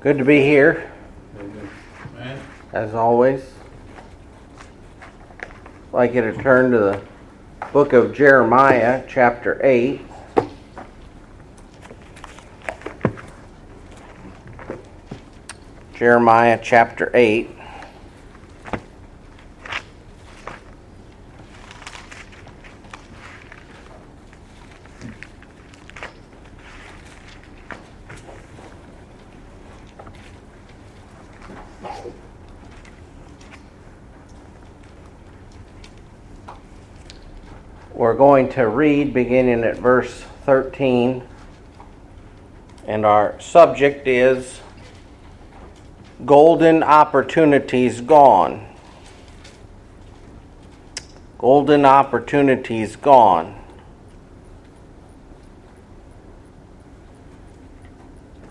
Good to be here, as always. I'd like you to turn to the book of Jeremiah, chapter 8. Jeremiah chapter 8. We're going to read beginning at verse 13, and our subject is Golden Opportunities Gone. Golden Opportunities Gone.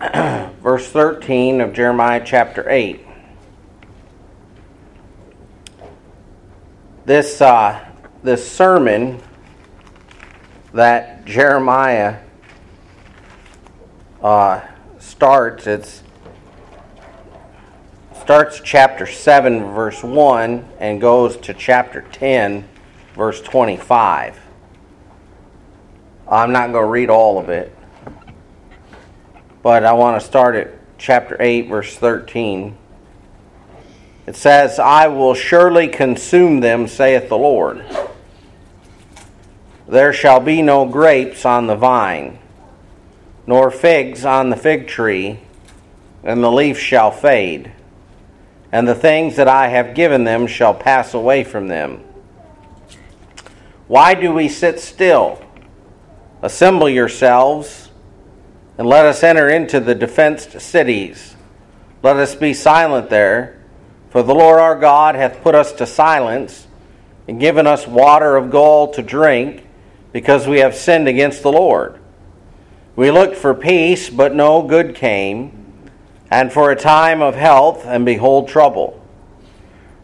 verse 13 of Jeremiah chapter 8. This, uh, this sermon that Jeremiah uh, starts. It's starts chapter 7 verse 1 and goes to chapter 10 verse 25. I'm not going to read all of it. But I want to start at chapter 8 verse 13. It says, "I will surely consume them," saith the Lord. There shall be no grapes on the vine, nor figs on the fig tree, and the leaf shall fade, and the things that I have given them shall pass away from them. Why do we sit still? Assemble yourselves, and let us enter into the defenced cities. Let us be silent there, for the Lord our God hath put us to silence, and given us water of gall to drink because we have sinned against the Lord. We looked for peace, but no good came, and for a time of health, and behold, trouble.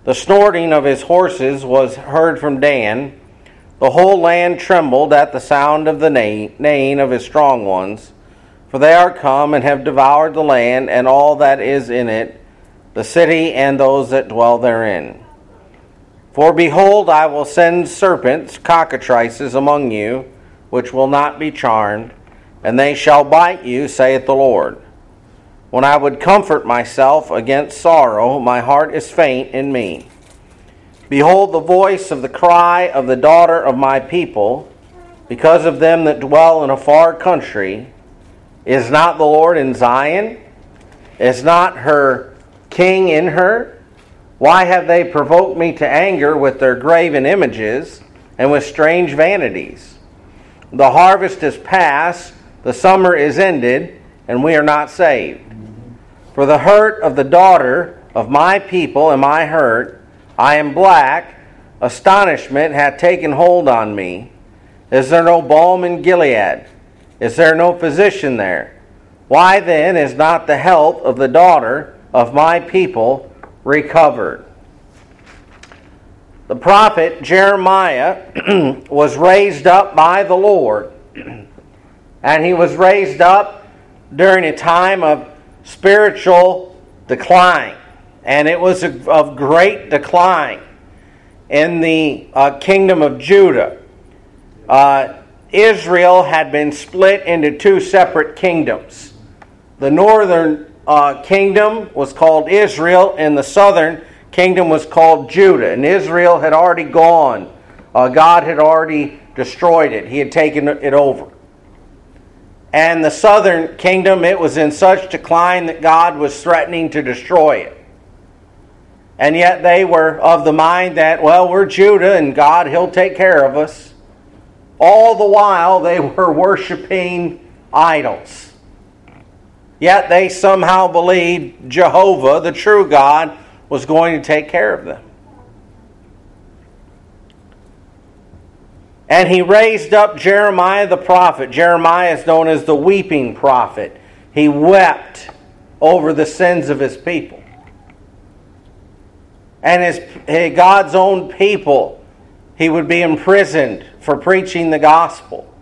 The snorting of his horses was heard from Dan. The whole land trembled at the sound of the neighing of his strong ones, for they are come and have devoured the land and all that is in it, the city and those that dwell therein. For behold, I will send serpents, cockatrices among you, which will not be charmed, and they shall bite you, saith the Lord. When I would comfort myself against sorrow, my heart is faint in me. Behold the voice of the cry of the daughter of my people, because of them that dwell in a far country. Is not the Lord in Zion? Is not her king in her? Why have they provoked me to anger with their graven images and with strange vanities? The harvest is past, the summer is ended, and we are not saved. For the hurt of the daughter of my people am I hurt. I am black. Astonishment hath taken hold on me. Is there no balm in Gilead? Is there no physician there? Why then is not the help of the daughter of my people recovered. The prophet Jeremiah was raised up by the Lord, and he was raised up during a time of spiritual decline, and it was of great decline in the uh, kingdom of Judah. Uh, Israel had been split into two separate kingdoms. The northern uh, kingdom was called Israel, and the southern kingdom was called Judah. And Israel had already gone. Uh, God had already destroyed it, He had taken it over. And the southern kingdom, it was in such decline that God was threatening to destroy it. And yet they were of the mind that, well, we're Judah and God, He'll take care of us. All the while they were worshiping idols. Yet they somehow believed Jehovah, the true God, was going to take care of them. And he raised up Jeremiah the prophet. Jeremiah is known as the weeping prophet. He wept over the sins of his people. And his, God's own people, he would be imprisoned for preaching the gospel,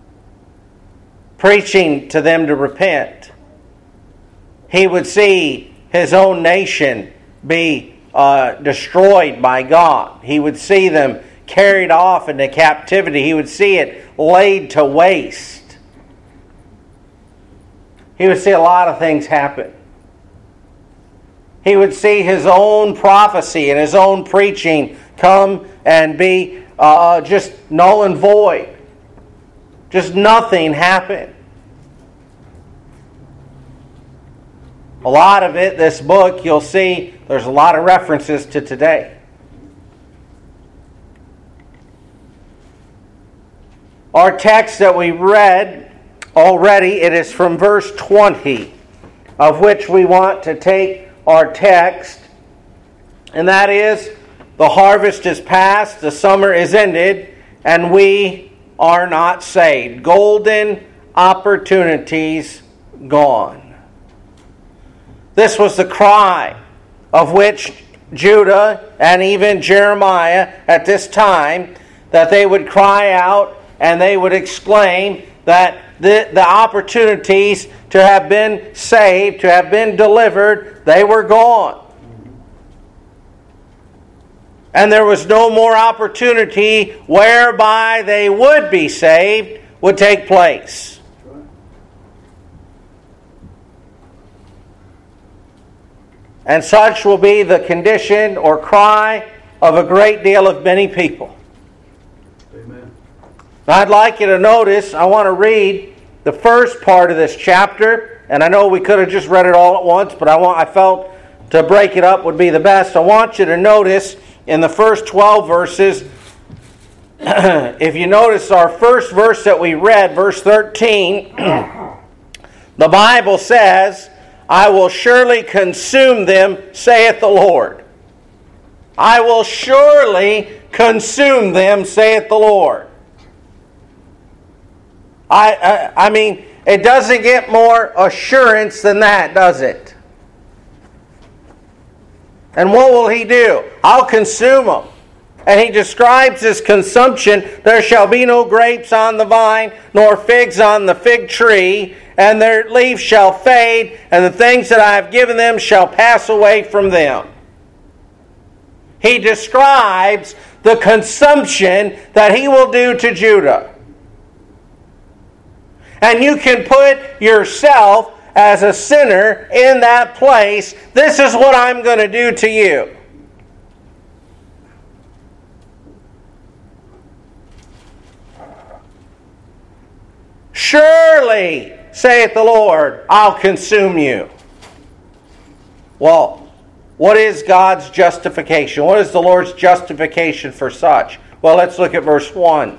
preaching to them to repent he would see his own nation be uh, destroyed by God. He would see them carried off into captivity. He would see it laid to waste. He would see a lot of things happen. He would see his own prophecy and his own preaching come and be uh, just null and void. Just nothing happen. A lot of it, this book, you'll see there's a lot of references to today. Our text that we read already, it is from verse 20, of which we want to take our text, and that is the harvest is past, the summer is ended, and we are not saved. Golden opportunities gone. This was the cry of which Judah and even Jeremiah at this time that they would cry out and they would exclaim that the, the opportunities to have been saved, to have been delivered, they were gone and there was no more opportunity whereby they would be saved would take place. And such will be the condition or cry of a great deal of many people. Amen. I'd like you to notice, I want to read the first part of this chapter, and I know we could have just read it all at once, but I want I felt to break it up would be the best. I want you to notice in the first 12 verses, if you notice our first verse that we read, verse 13, the Bible says, I will surely consume them, saith the Lord. I will surely consume them, saith the Lord. I, I, I mean, it doesn't get more assurance than that, does it? And what will he do? I'll consume them. And he describes his consumption there shall be no grapes on the vine, nor figs on the fig tree, and their leaves shall fade, and the things that I have given them shall pass away from them. He describes the consumption that he will do to Judah. And you can put yourself as a sinner in that place, this is what I'm going to do to you. Surely, saith the Lord, I'll consume you. Well, what is God's justification? What is the Lord's justification for such? Well, let's look at verse 1.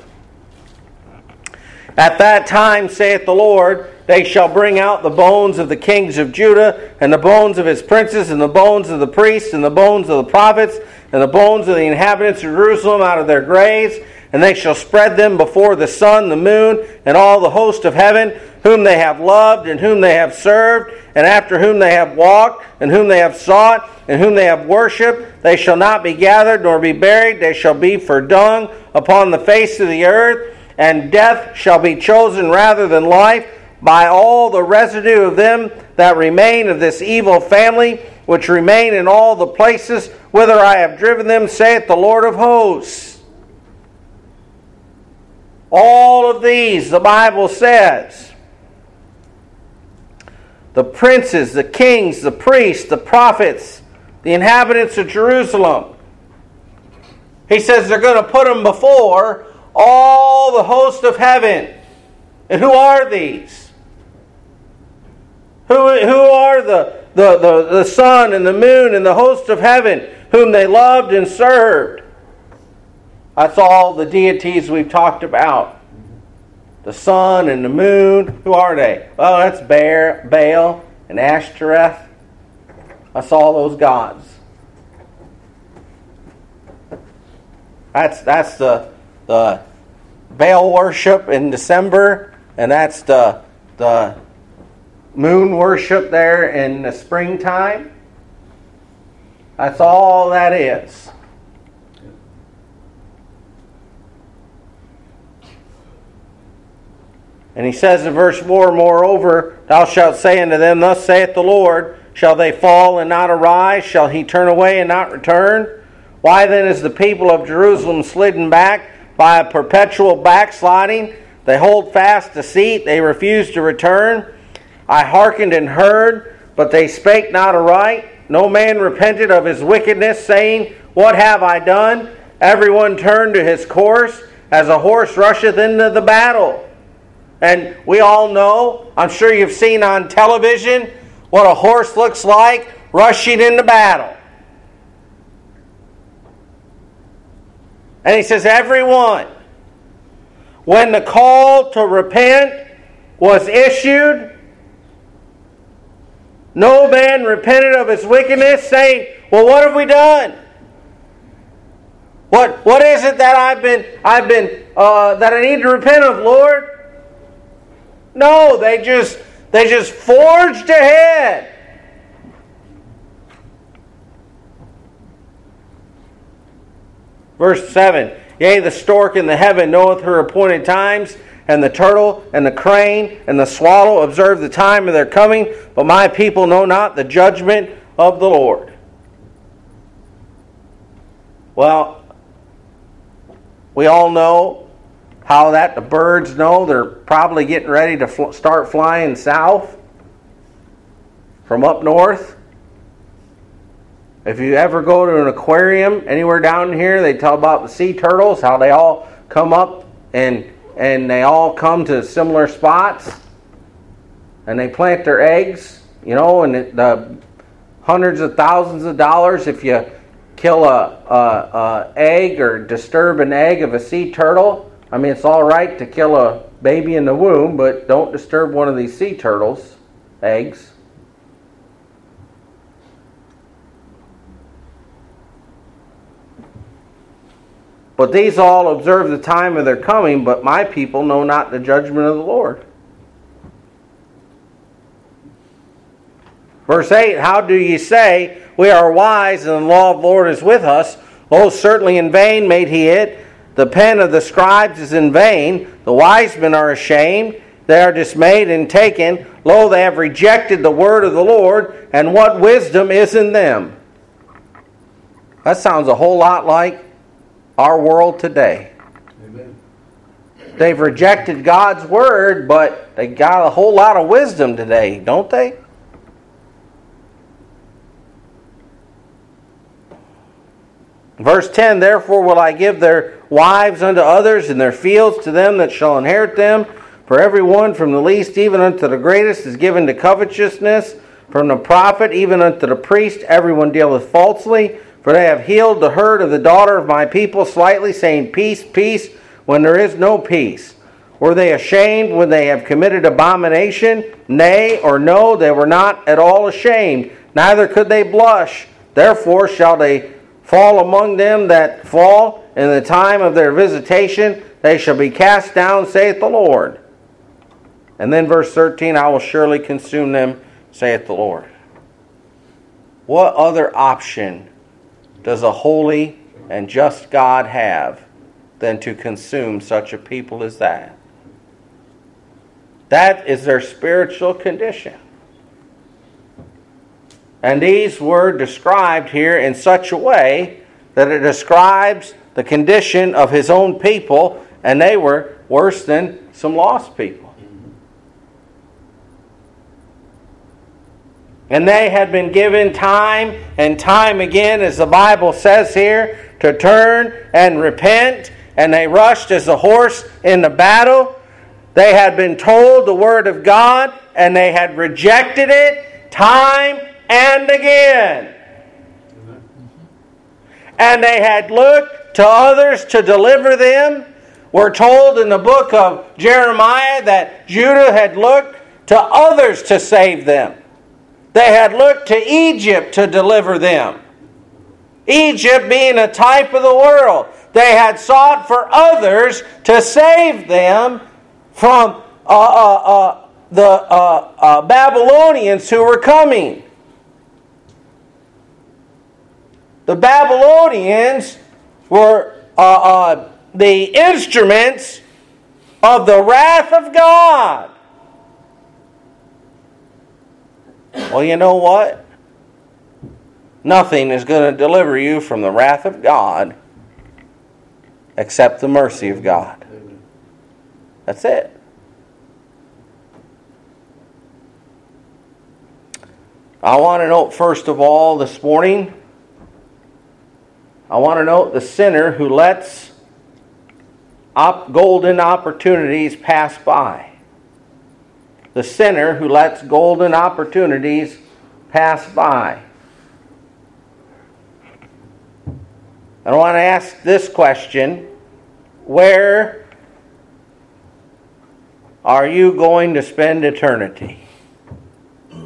At that time, saith the Lord, they shall bring out the bones of the kings of Judah, and the bones of his princes, and the bones of the priests, and the bones of the prophets, and the bones of the inhabitants of Jerusalem out of their graves, and they shall spread them before the sun, the moon, and all the host of heaven, whom they have loved, and whom they have served, and after whom they have walked, and whom they have sought, and whom they have worshipped. They shall not be gathered nor be buried, they shall be for dung upon the face of the earth and death shall be chosen rather than life by all the residue of them that remain of this evil family, which remain in all the places whither I have driven them, saith the Lord of hosts. All of these, the Bible says, the princes, the kings, the priests, the prophets, the inhabitants of Jerusalem. He says they're going to put them before all the host of heaven. And who are these? Who, who are the, the, the, the sun and the moon and the host of heaven whom they loved and served? That's all the deities we've talked about. The sun and the moon, who are they? Well, that's Bear, Baal and Ashtoreth. That's all those gods. That's that's the the Baal worship in December, and that's the the moon worship there in the springtime. That's all that is. And he says in verse 4 Moreover, thou shalt say unto them, Thus saith the Lord, Shall they fall and not arise? Shall he turn away and not return? Why then is the people of Jerusalem slidden back by a perpetual backsliding? They hold fast deceit, they refuse to return. I hearkened and heard, but they spake not aright. No man repented of his wickedness, saying, What have I done? Everyone turned to his course, as a horse rusheth into the battle. And we all know, I'm sure you've seen on television, what a horse looks like rushing into battle. And he says, Everyone, when the call to repent was issued, no man repented of his wickedness, saying, Well, what have we done? What, what is it that I've been, I've been, uh, that I need to repent of, Lord? No, they just, they just forged ahead. Verse 7 Yea, the stork in the heaven knoweth her appointed times, and the turtle and the crane and the swallow observe the time of their coming, but my people know not the judgment of the Lord. Well, we all know how that the birds know they're probably getting ready to fl- start flying south from up north. If you ever go to an aquarium anywhere down here, they tell about the sea turtles, how they all come up and and they all come to similar spots and they plant their eggs, you know, and the hundreds of thousands of dollars if you kill a, a, a egg or disturb an egg of a sea turtle. I mean, it's all right to kill a baby in the womb, but don't disturb one of these sea turtles' eggs. But these all observe the time of their coming, but my people know not the judgment of the Lord. Verse 8 How do ye say, We are wise, and the law of the Lord is with us? Oh, certainly in vain made he it. The pen of the scribes is in vain. The wise men are ashamed. They are dismayed and taken. Lo, they have rejected the word of the Lord, and what wisdom is in them? That sounds a whole lot like our world today. Amen. They've rejected God's word, but they got a whole lot of wisdom today, don't they? Verse 10 Therefore will I give their wives unto others, and their fields to them that shall inherit them. For every one from the least even unto the greatest is given to covetousness. From the prophet even unto the priest, everyone dealeth falsely. For they have healed the hurt of the daughter of my people slightly, saying, Peace, peace, when there is no peace. Were they ashamed when they have committed abomination? Nay, or no, they were not at all ashamed, neither could they blush. Therefore shall they fall among them that fall in the time of their visitation. They shall be cast down, saith the Lord. And then verse 13, I will surely consume them, saith the Lord. What other option does a holy and just God have than to consume such a people as that? That is their spiritual condition. And these were described here in such a way that it describes the condition of his own people, and they were worse than some lost people. And they had been given time and time again, as the Bible says here, to turn and repent. And they rushed as a horse in the battle. They had been told the Word of God, and they had rejected it time and again. And they had looked to others to deliver them. We're told in the book of Jeremiah that Judah had looked to others to save them. They had looked to Egypt to deliver them. Egypt being a type of the world. They had sought for others to save them from uh, uh, uh, the uh, uh, Babylonians who were coming. The Babylonians were uh, the instruments of the wrath of God. Well, you know what? Nothing is going to deliver you from the wrath of God except the mercy of God. That's it. I want to note, first of all, this morning, I want to note the sinner who lets op- golden opportunities pass by. The sinner who lets golden opportunities pass by. I want to ask this question Where are you going to spend eternity?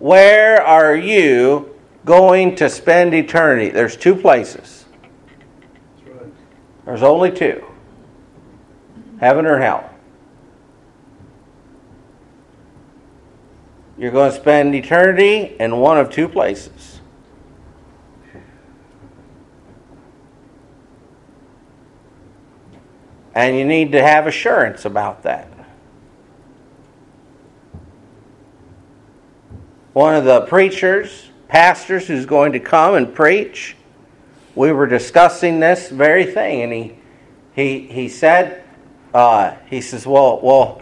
Where are you going to spend eternity? There's two places. There's only two heaven or hell. You're going to spend eternity in one of two places. And you need to have assurance about that. One of the preachers, pastors who's going to come and preach, we were discussing this very thing, and he he he said, uh, he says, well, well,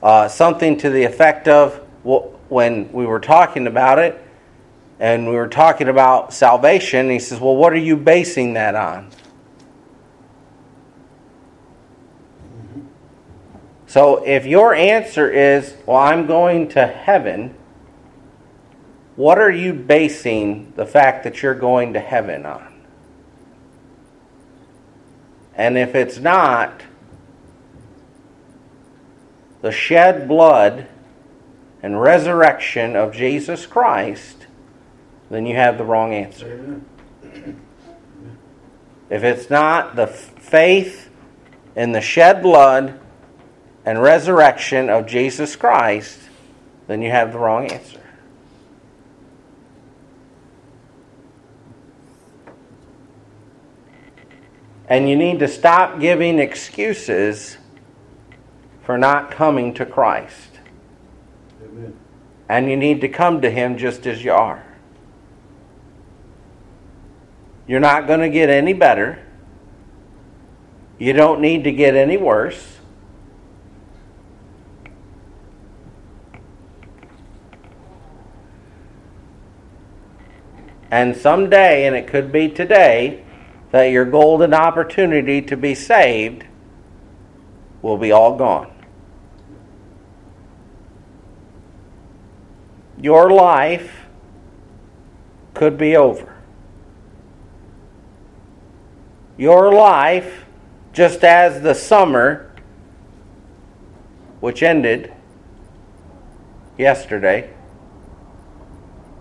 uh, something to the effect of when we were talking about it, and we were talking about salvation. He says, well, what are you basing that on? So if your answer is, well, I'm going to heaven, what are you basing the fact that you're going to heaven on? And if it's not the shed blood and resurrection of Jesus Christ, then you have the wrong answer. If it's not the faith in the shed blood and resurrection of Jesus Christ, then you have the wrong answer. And you need to stop giving excuses for not coming to Christ. Amen. And you need to come to Him just as you are. You're not going to get any better. You don't need to get any worse. And someday, and it could be today, that your golden opportunity to be saved will be all gone. Your life could be over. Your life, just as the summer, which ended yesterday,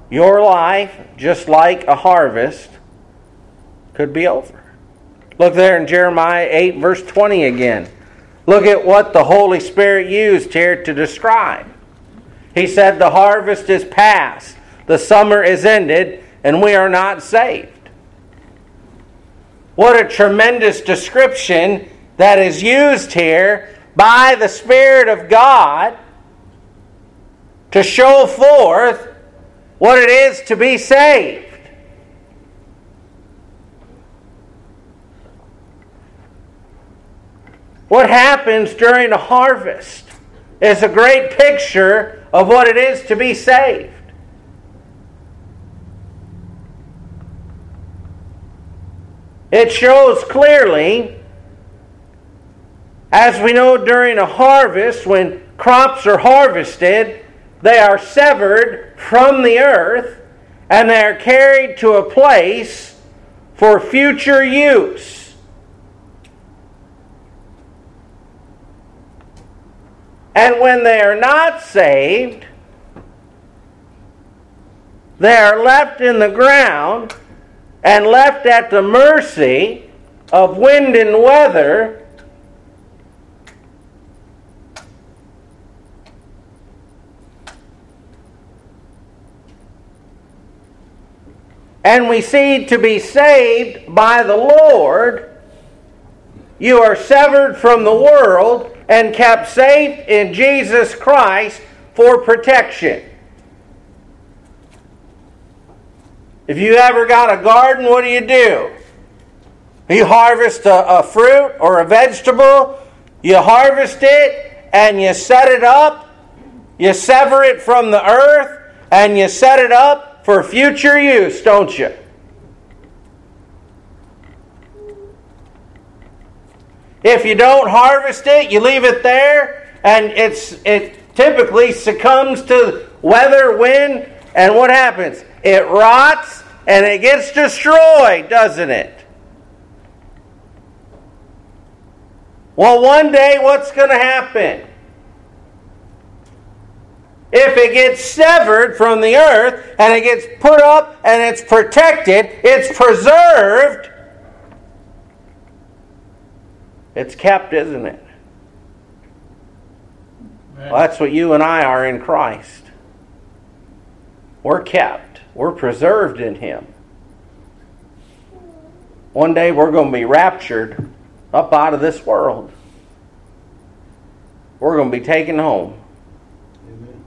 your life, just like a harvest, could be over. Look there in Jeremiah 8, verse 20 again. Look at what the Holy Spirit used here to describe. He said, The harvest is past, the summer is ended, and we are not saved. What a tremendous description that is used here by the Spirit of God to show forth what it is to be saved. What happens during a harvest is a great picture of what it is to be saved. It shows clearly, as we know during a harvest, when crops are harvested, they are severed from the earth and they are carried to a place for future use. And when they are not saved, they are left in the ground and left at the mercy of wind and weather. And we see to be saved by the Lord, you are severed from the world and kept safe in Jesus Christ for protection. If you ever got a garden, what do you do? You harvest a, a fruit or a vegetable, you harvest it and you set it up, you sever it from the earth, and you set it up for future use, don't you? If you don't harvest it, you leave it there, and it's it typically succumbs to weather, wind, and what happens? It rots and it gets destroyed, doesn't it? Well, one day what's going to happen? If it gets severed from the earth and it gets put up and it's protected, it's preserved, it's kept, isn't it? Well, that's what you and I are in Christ. We're kept, we're preserved in Him. One day we're going to be raptured up out of this world. We're going to be taken home. Amen.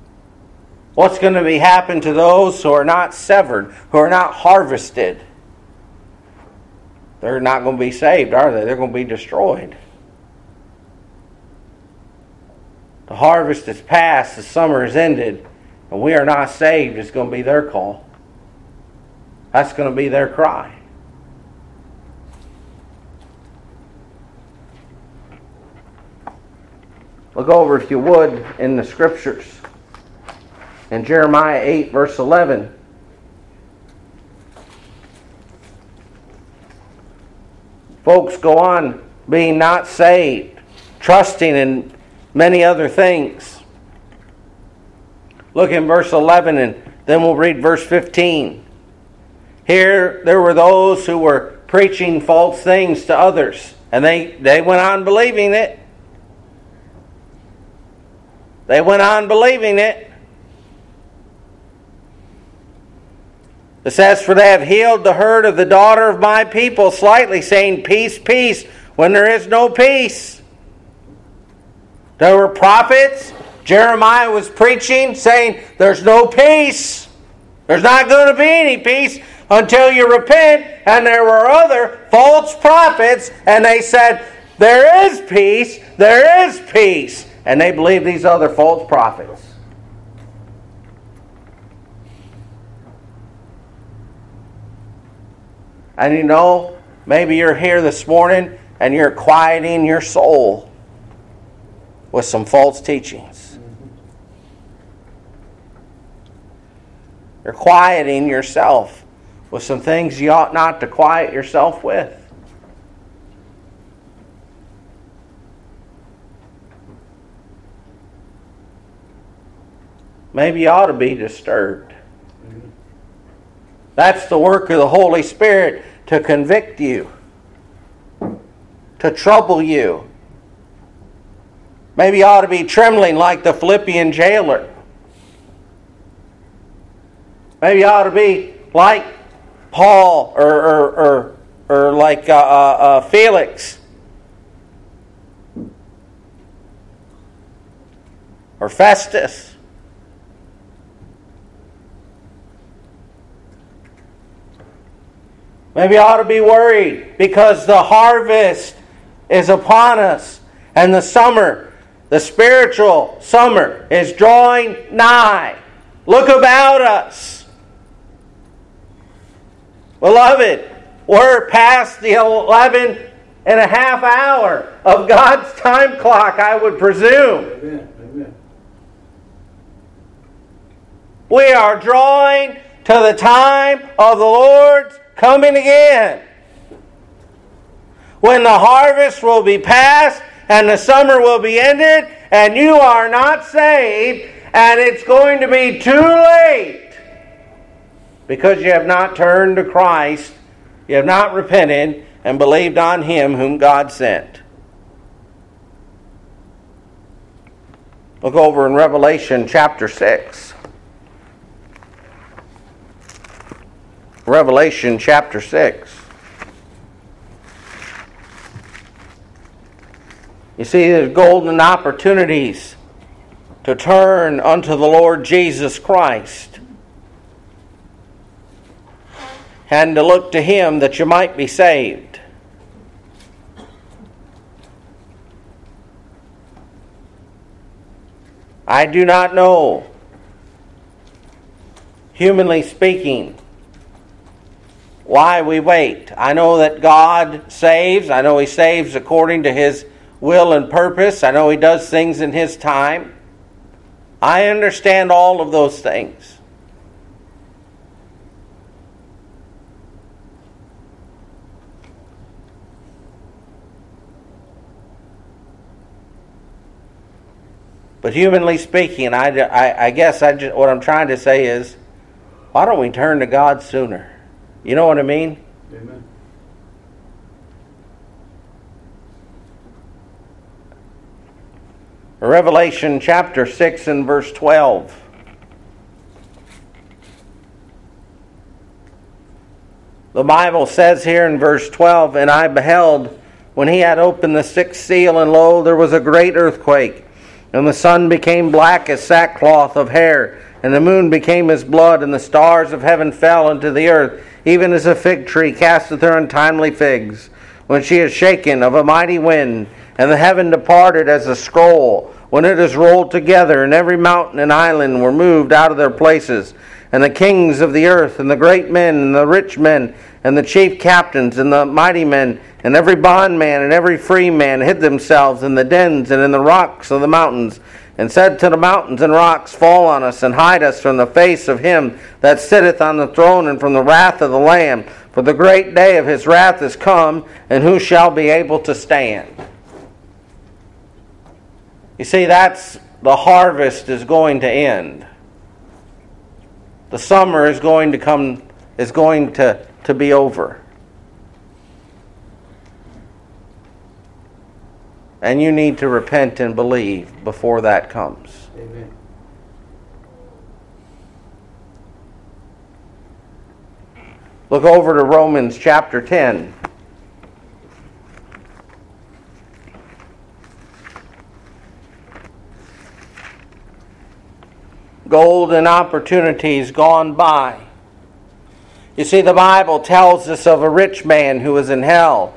What's going to be happen to those who are not severed, who are not harvested? They're not going to be saved, are they? They're going to be destroyed. The harvest is past, the summer is ended, and we are not saved. It's going to be their call. That's going to be their cry. Look over, if you would, in the scriptures. In Jeremiah 8, verse 11. Folks go on being not saved, trusting in many other things. Look in verse 11 and then we'll read verse 15. Here, there were those who were preaching false things to others, and they, they went on believing it. They went on believing it. It says, For they have healed the hurt of the daughter of my people slightly, saying, Peace, peace, when there is no peace. There were prophets. Jeremiah was preaching, saying, There's no peace. There's not going to be any peace until you repent. And there were other false prophets, and they said, There is peace, there is peace. And they believed these other false prophets. And you know, maybe you're here this morning and you're quieting your soul with some false teachings. You're quieting yourself with some things you ought not to quiet yourself with. Maybe you ought to be disturbed. That's the work of the Holy Spirit to convict you, to trouble you. Maybe you ought to be trembling like the Philippian jailer. Maybe you ought to be like Paul or, or, or, or like uh, uh, uh, Felix. Or Festus. Maybe I ought to be worried because the harvest is upon us and the summer, the spiritual summer, is drawing nigh. Look about us. Beloved, we're past the 11 and a half hour of God's time clock, I would presume. Amen. Amen. We are drawing to the time of the Lord's coming again. When the harvest will be past and the summer will be ended, and you are not saved, and it's going to be too late because you have not turned to Christ, you have not repented and believed on Him whom God sent. Look over in Revelation chapter 6. Revelation chapter 6. You see, there's golden opportunities to turn unto the Lord Jesus Christ. and to look to him that you might be saved. I do not know, humanly speaking, why we wait. I know that God saves. I know He saves according to His will and purpose. I know He does things in His time. I understand all of those things. But humanly speaking, I, I, I guess I just, what I'm trying to say is, why don't we turn to God sooner? You know what I mean? Amen. Revelation chapter 6 and verse 12. The Bible says here in verse 12, And I beheld when he had opened the sixth seal, and lo, there was a great earthquake, and the sun became black as sackcloth of hair, and the moon became as blood, and the stars of heaven fell into the earth, even as a fig tree casteth her untimely figs, when she is shaken of a mighty wind, and the heaven departed as a scroll, when it is rolled together, and every mountain and island were moved out of their places. And the kings of the earth, and the great men, and the rich men, and the chief captains, and the mighty men, and every bondman and every free man hid themselves in the dens and in the rocks of the mountains, and said to the mountains and rocks, Fall on us, and hide us from the face of him that sitteth on the throne, and from the wrath of the Lamb. For the great day of his wrath is come, and who shall be able to stand? You see, that's the harvest is going to end. The summer is going to come, is going to, to be over. And you need to repent and believe before that comes. Amen. Look over to Romans chapter 10. Golden opportunities gone by. You see, the Bible tells us of a rich man who was in hell,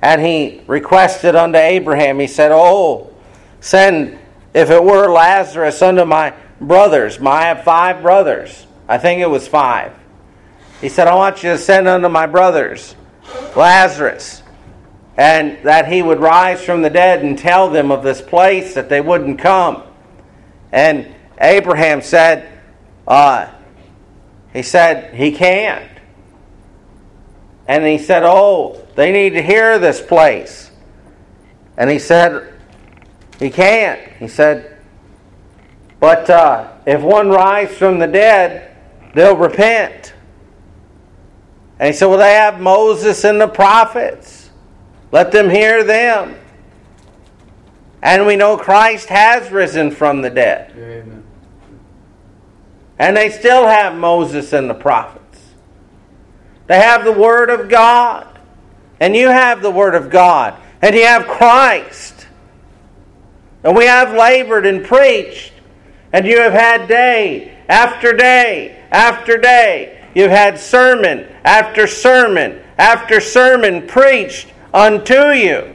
and he requested unto Abraham, he said, Oh, send, if it were Lazarus, unto my brothers. I have five brothers. I think it was five. He said, I want you to send unto my brothers Lazarus, and that he would rise from the dead and tell them of this place that they wouldn't come. And Abraham said, uh, he said, he can't. And he said, Oh, they need to hear this place. And he said, He can't. He said, But uh, if one rise from the dead, they'll repent. And he said, Well, they have Moses and the prophets. Let them hear them. And we know Christ has risen from the dead. Amen. And they still have Moses and the prophets. They have the Word of God. And you have the Word of God. And you have Christ. And we have labored and preached. And you have had day after day after day. You've had sermon after sermon after sermon preached unto you.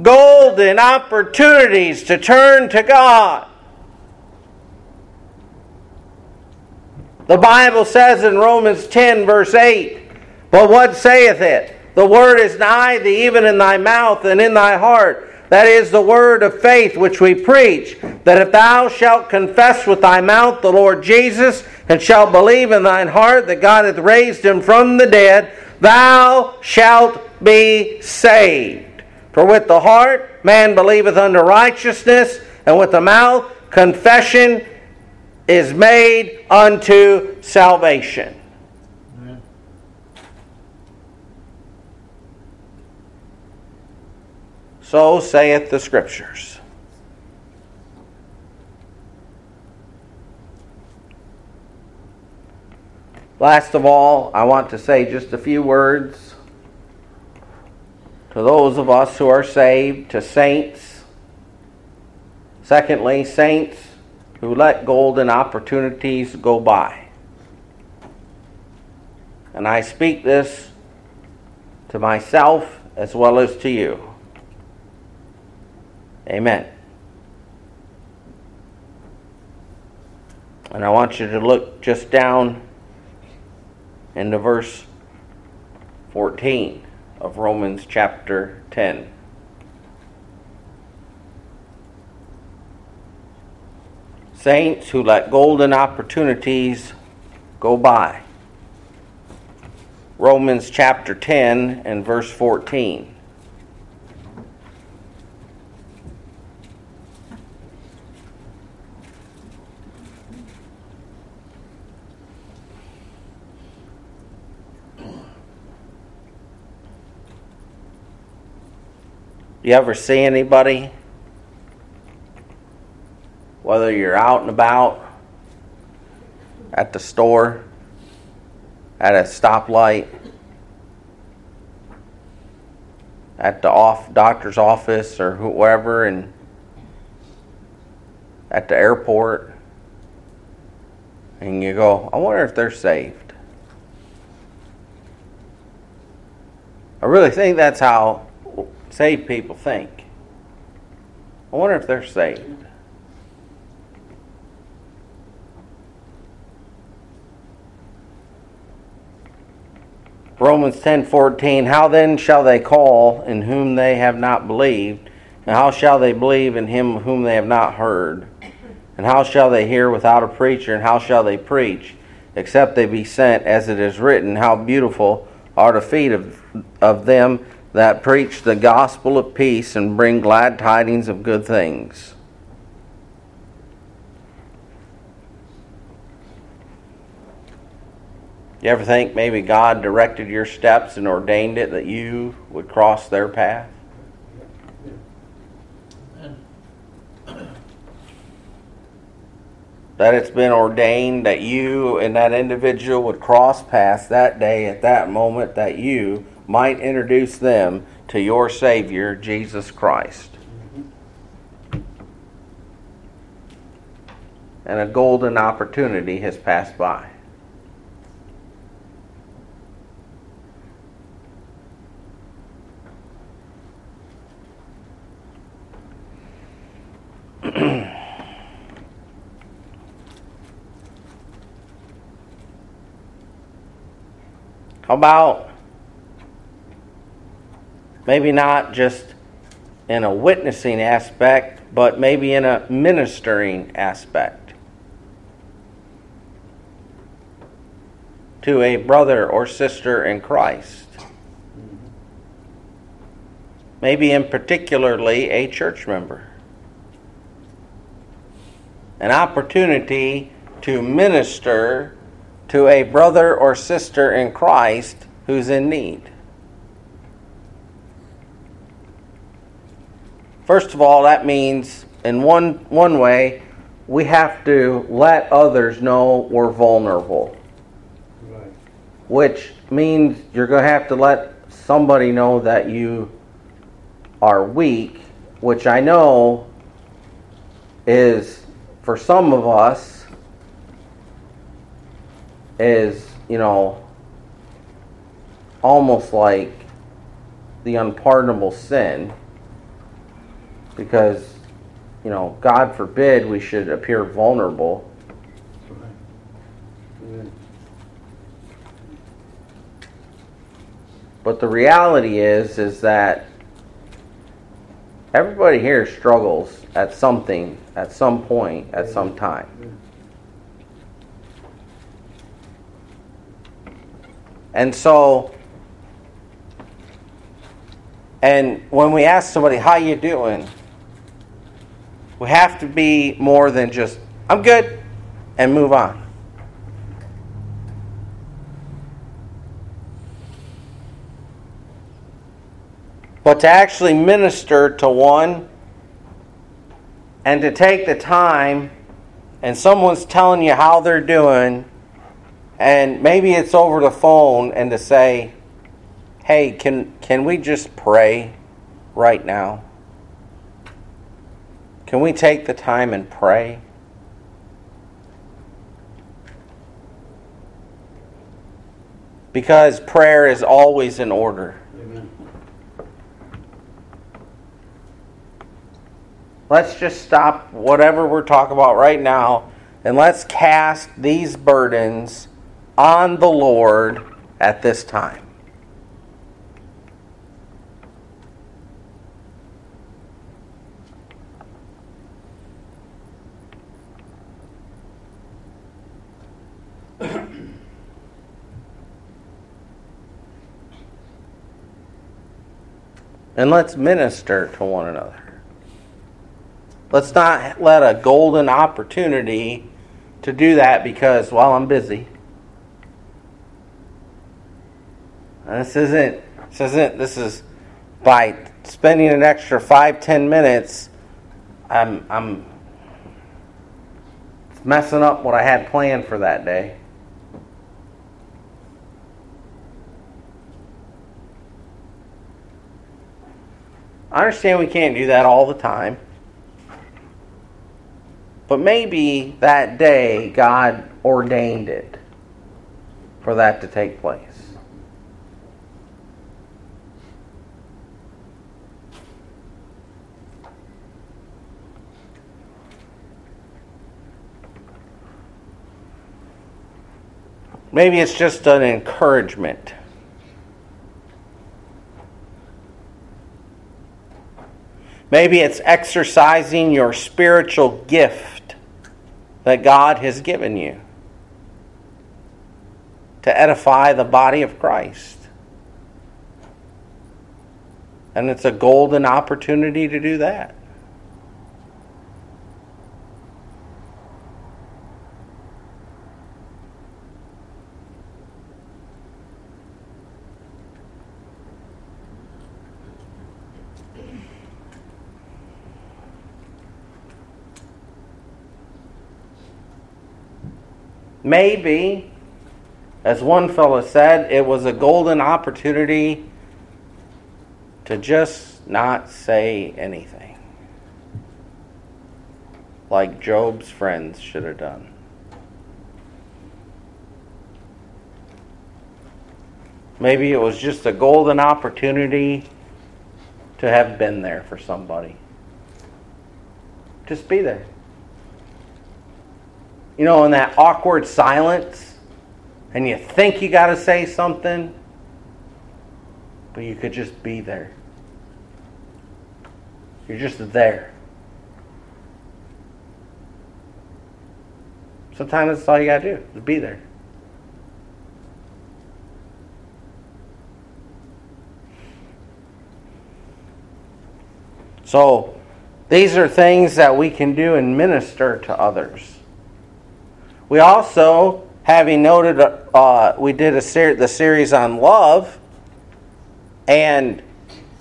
Golden opportunities to turn to God. The Bible says in Romans 10, verse 8, But what saith it? The word is nigh thee, even in thy mouth and in thy heart. That is the word of faith which we preach, that if thou shalt confess with thy mouth the Lord Jesus, and shalt believe in thine heart that God hath raised him from the dead, thou shalt be saved. For with the heart man believeth unto righteousness, and with the mouth confession is made unto salvation. Amen. So saith the Scriptures. Last of all, I want to say just a few words to those of us who are saved, to saints. Secondly, saints who let golden opportunities go by. And I speak this to myself as well as to you. Amen. And I want you to look just down into verse 14 of Romans chapter 10. Saints who let golden opportunities go by. Romans chapter 10 and verse 14. You ever see anybody, whether you're out and about, at the store, at a stoplight, at the off doctor's office or whoever, and at the airport, and you go, I wonder if they're saved. I really think that's how saved people think. I wonder if they're saved. Romans 10:14 How then shall they call in whom they have not believed? And how shall they believe in him whom they have not heard? And how shall they hear without a preacher? And how shall they preach except they be sent as it is written? How beautiful are the feet of, of them that preach the gospel of peace and bring glad tidings of good things. You ever think maybe God directed your steps and ordained it that you would cross their path? That it's been ordained that you and that individual would cross paths that day at that moment that you might introduce them to your Savior, Jesus Christ. And a golden opportunity has passed by. How about maybe not just in a witnessing aspect, but maybe in a ministering aspect to a brother or sister in Christ? Maybe in particularly a church member. An opportunity to minister to a brother or sister in Christ who's in need. First of all, that means in one one way we have to let others know we're vulnerable. Right. Which means you're going to have to let somebody know that you are weak, which I know is for some of us is, you know, almost like the unpardonable sin because, you know, God forbid we should appear vulnerable. But the reality is is that everybody here struggles at something at some point at some time. And so and when we ask somebody how you doing, we have to be more than just I'm good and move on. But to actually minister to one and to take the time and someone's telling you how they're doing and maybe it's over the phone and to say, "Hey, can can we just pray right now? Can we take the time and pray?" because prayer is always in order. Amen. Let's just stop whatever we're talking about right now and let's cast these burdens on the Lord at this time. and let's minister to one another. Let's not let a golden opportunity to do that because, well, I'm busy. This isn't, this isn't, this is by spending an extra five, ten minutes, I'm, I'm messing up what I had planned for that day. I understand we can't do that all the time. But maybe that day God ordained it for that to take place. Maybe it's just an encouragement. Maybe it's exercising your spiritual gift that God has given you to edify the body of Christ. And it's a golden opportunity to do that. Maybe, as one fellow said, it was a golden opportunity to just not say anything. Like Job's friends should have done. Maybe it was just a golden opportunity to have been there for somebody. Just be there you know, in that awkward silence, and you think you got to say something, but you could just be there. You're just there. Sometimes that's all you got to do, is be there. So, these are things that we can do and minister to others. We also, having noted, uh, we did a ser- the series on love, and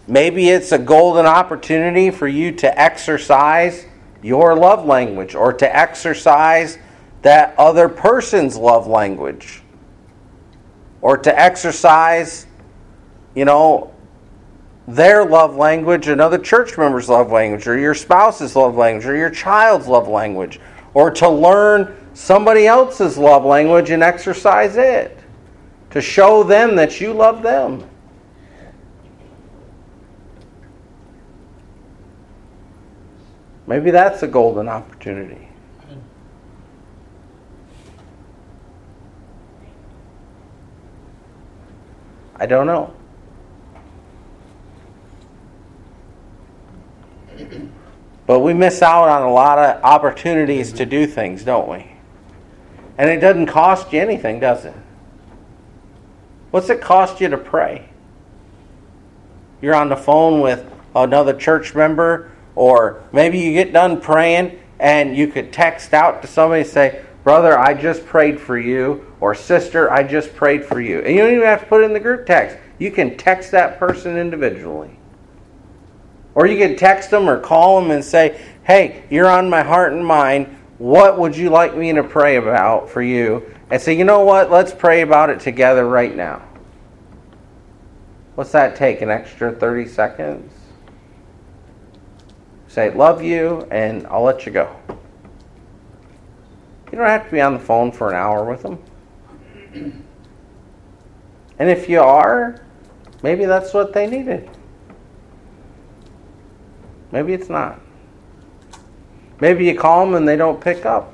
maybe it's a golden opportunity for you to exercise your love language or to exercise that other person's love language or to exercise, you know, their love language, another church member's love language, or your spouse's love language, or your child's love language, or to learn somebody else's love language and exercise it to show them that you love them. Maybe that's a golden opportunity. I don't know. But we miss out on a lot of opportunities to do things, don't we? And it doesn't cost you anything, does it? What's it cost you to pray? You're on the phone with another church member, or maybe you get done praying and you could text out to somebody and say, Brother, I just prayed for you, or Sister, I just prayed for you. And you don't even have to put it in the group text. You can text that person individually. Or you can text them or call them and say, Hey, you're on my heart and mind. What would you like me to pray about for you? And say, you know what? Let's pray about it together right now. What's that take? An extra 30 seconds? Say, love you, and I'll let you go. You don't have to be on the phone for an hour with them. And if you are, maybe that's what they needed. Maybe it's not. Maybe you call them and they don't pick up.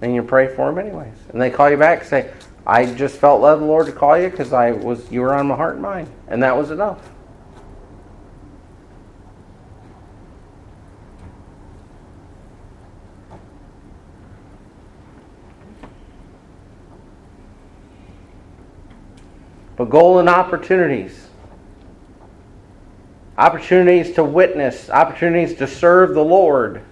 And you pray for them anyways. And they call you back and say, I just felt led the Lord to call you because I was you were on my heart and mind. And that was enough. But golden opportunities. Opportunities to witness, opportunities to serve the Lord.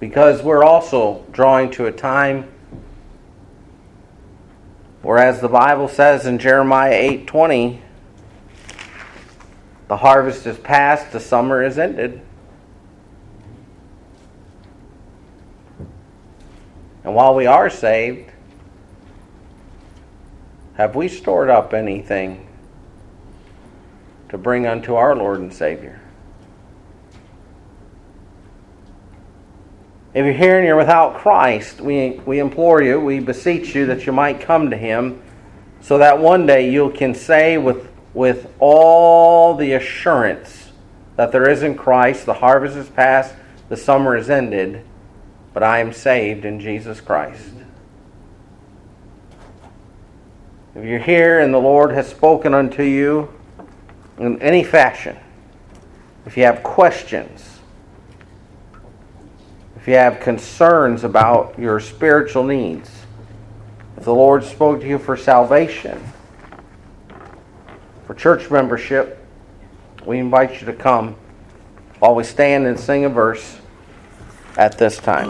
Because we're also drawing to a time where as the Bible says in Jeremiah 8:20, the harvest is past, the summer is ended. And while we are saved, have we stored up anything to bring unto our Lord and Savior? If you're here and you're without Christ, we, we implore you, we beseech you that you might come to Him so that one day you can say with, with all the assurance that there is in Christ, the harvest is past, the summer is ended but I am saved in Jesus Christ. If you're here and the Lord has spoken unto you in any fashion, if you have questions, if you have concerns about your spiritual needs, if the Lord spoke to you for salvation, for church membership, we invite you to come while we stand and sing a verse at this time.